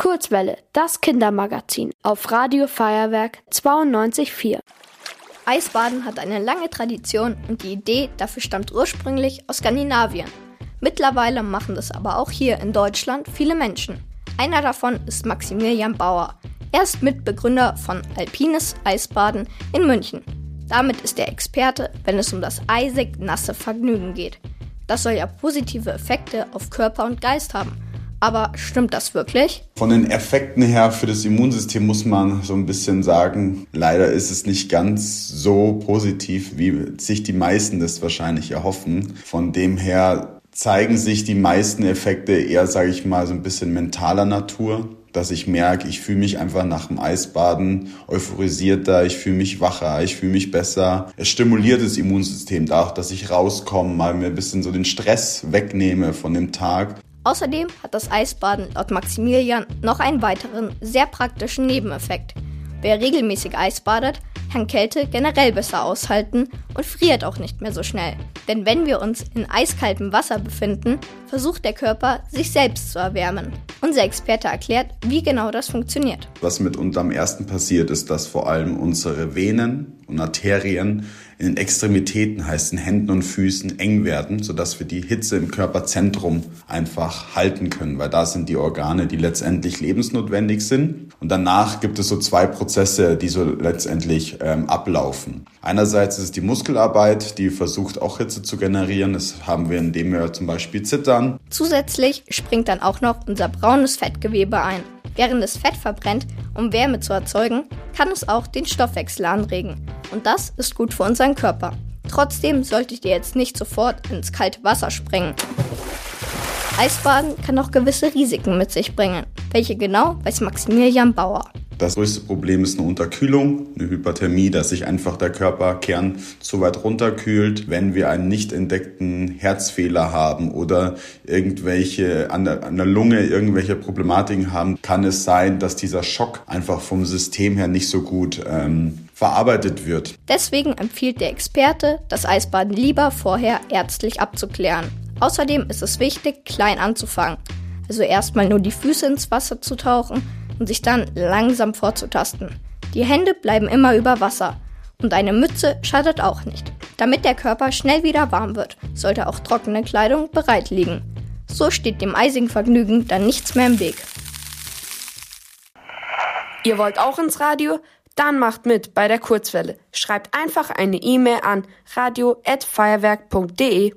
Kurzwelle, das Kindermagazin auf Radio Feuerwerk 92.4. Eisbaden hat eine lange Tradition und die Idee dafür stammt ursprünglich aus Skandinavien. Mittlerweile machen das aber auch hier in Deutschland viele Menschen. Einer davon ist Maximilian Bauer. Er ist Mitbegründer von Alpines Eisbaden in München. Damit ist er Experte, wenn es um das eisig nasse Vergnügen geht. Das soll ja positive Effekte auf Körper und Geist haben. Aber stimmt das wirklich? Von den Effekten her für das Immunsystem muss man so ein bisschen sagen, leider ist es nicht ganz so positiv, wie sich die meisten das wahrscheinlich erhoffen. Von dem her zeigen sich die meisten Effekte eher, sage ich mal, so ein bisschen mentaler Natur dass ich merke, ich fühle mich einfach nach dem Eisbaden euphorisierter, ich fühle mich wacher, ich fühle mich besser. Es stimuliert das Immunsystem dadurch, dass ich rauskomme, mal mir ein bisschen so den Stress wegnehme von dem Tag. Außerdem hat das Eisbaden laut Maximilian noch einen weiteren, sehr praktischen Nebeneffekt. Wer regelmäßig Eis badet, kann Kälte generell besser aushalten und friert auch nicht mehr so schnell. Denn wenn wir uns in eiskaltem Wasser befinden, versucht der Körper, sich selbst zu erwärmen. Unser Experte erklärt, wie genau das funktioniert. Was mit unterm ersten passiert, ist, dass vor allem unsere Venen und Arterien in den Extremitäten, heißt in Händen und Füßen, eng werden, sodass wir die Hitze im Körperzentrum einfach halten können, weil da sind die Organe, die letztendlich lebensnotwendig sind. Und danach gibt es so zwei Prozesse, die so letztendlich ähm, ablaufen. Einerseits ist es die Muskelarbeit, die versucht auch Hitze zu generieren. Das haben wir, indem wir zum Beispiel zittern. Zusätzlich springt dann auch noch unser braunes Fettgewebe ein. Während es Fett verbrennt, um Wärme zu erzeugen, kann es auch den Stoffwechsel anregen. Und das ist gut für unseren Körper. Trotzdem solltet ihr jetzt nicht sofort ins kalte Wasser springen. Eisbaden kann auch gewisse Risiken mit sich bringen. Welche genau, weiß Maximilian Bauer. Das größte Problem ist eine Unterkühlung, eine Hyperthermie, dass sich einfach der Körperkern zu weit runterkühlt. Wenn wir einen nicht entdeckten Herzfehler haben oder irgendwelche an der, an der Lunge irgendwelche Problematiken haben, kann es sein, dass dieser Schock einfach vom System her nicht so gut ähm, verarbeitet wird. Deswegen empfiehlt der Experte, das Eisbaden lieber vorher ärztlich abzuklären. Außerdem ist es wichtig, klein anzufangen. Also erstmal nur die Füße ins Wasser zu tauchen und sich dann langsam vorzutasten. Die Hände bleiben immer über Wasser und eine Mütze schadet auch nicht. Damit der Körper schnell wieder warm wird, sollte auch trockene Kleidung bereit liegen. So steht dem eisigen Vergnügen dann nichts mehr im Weg. Ihr wollt auch ins Radio? Dann macht mit bei der Kurzwelle. Schreibt einfach eine E-Mail an radio@feuerwerk.de.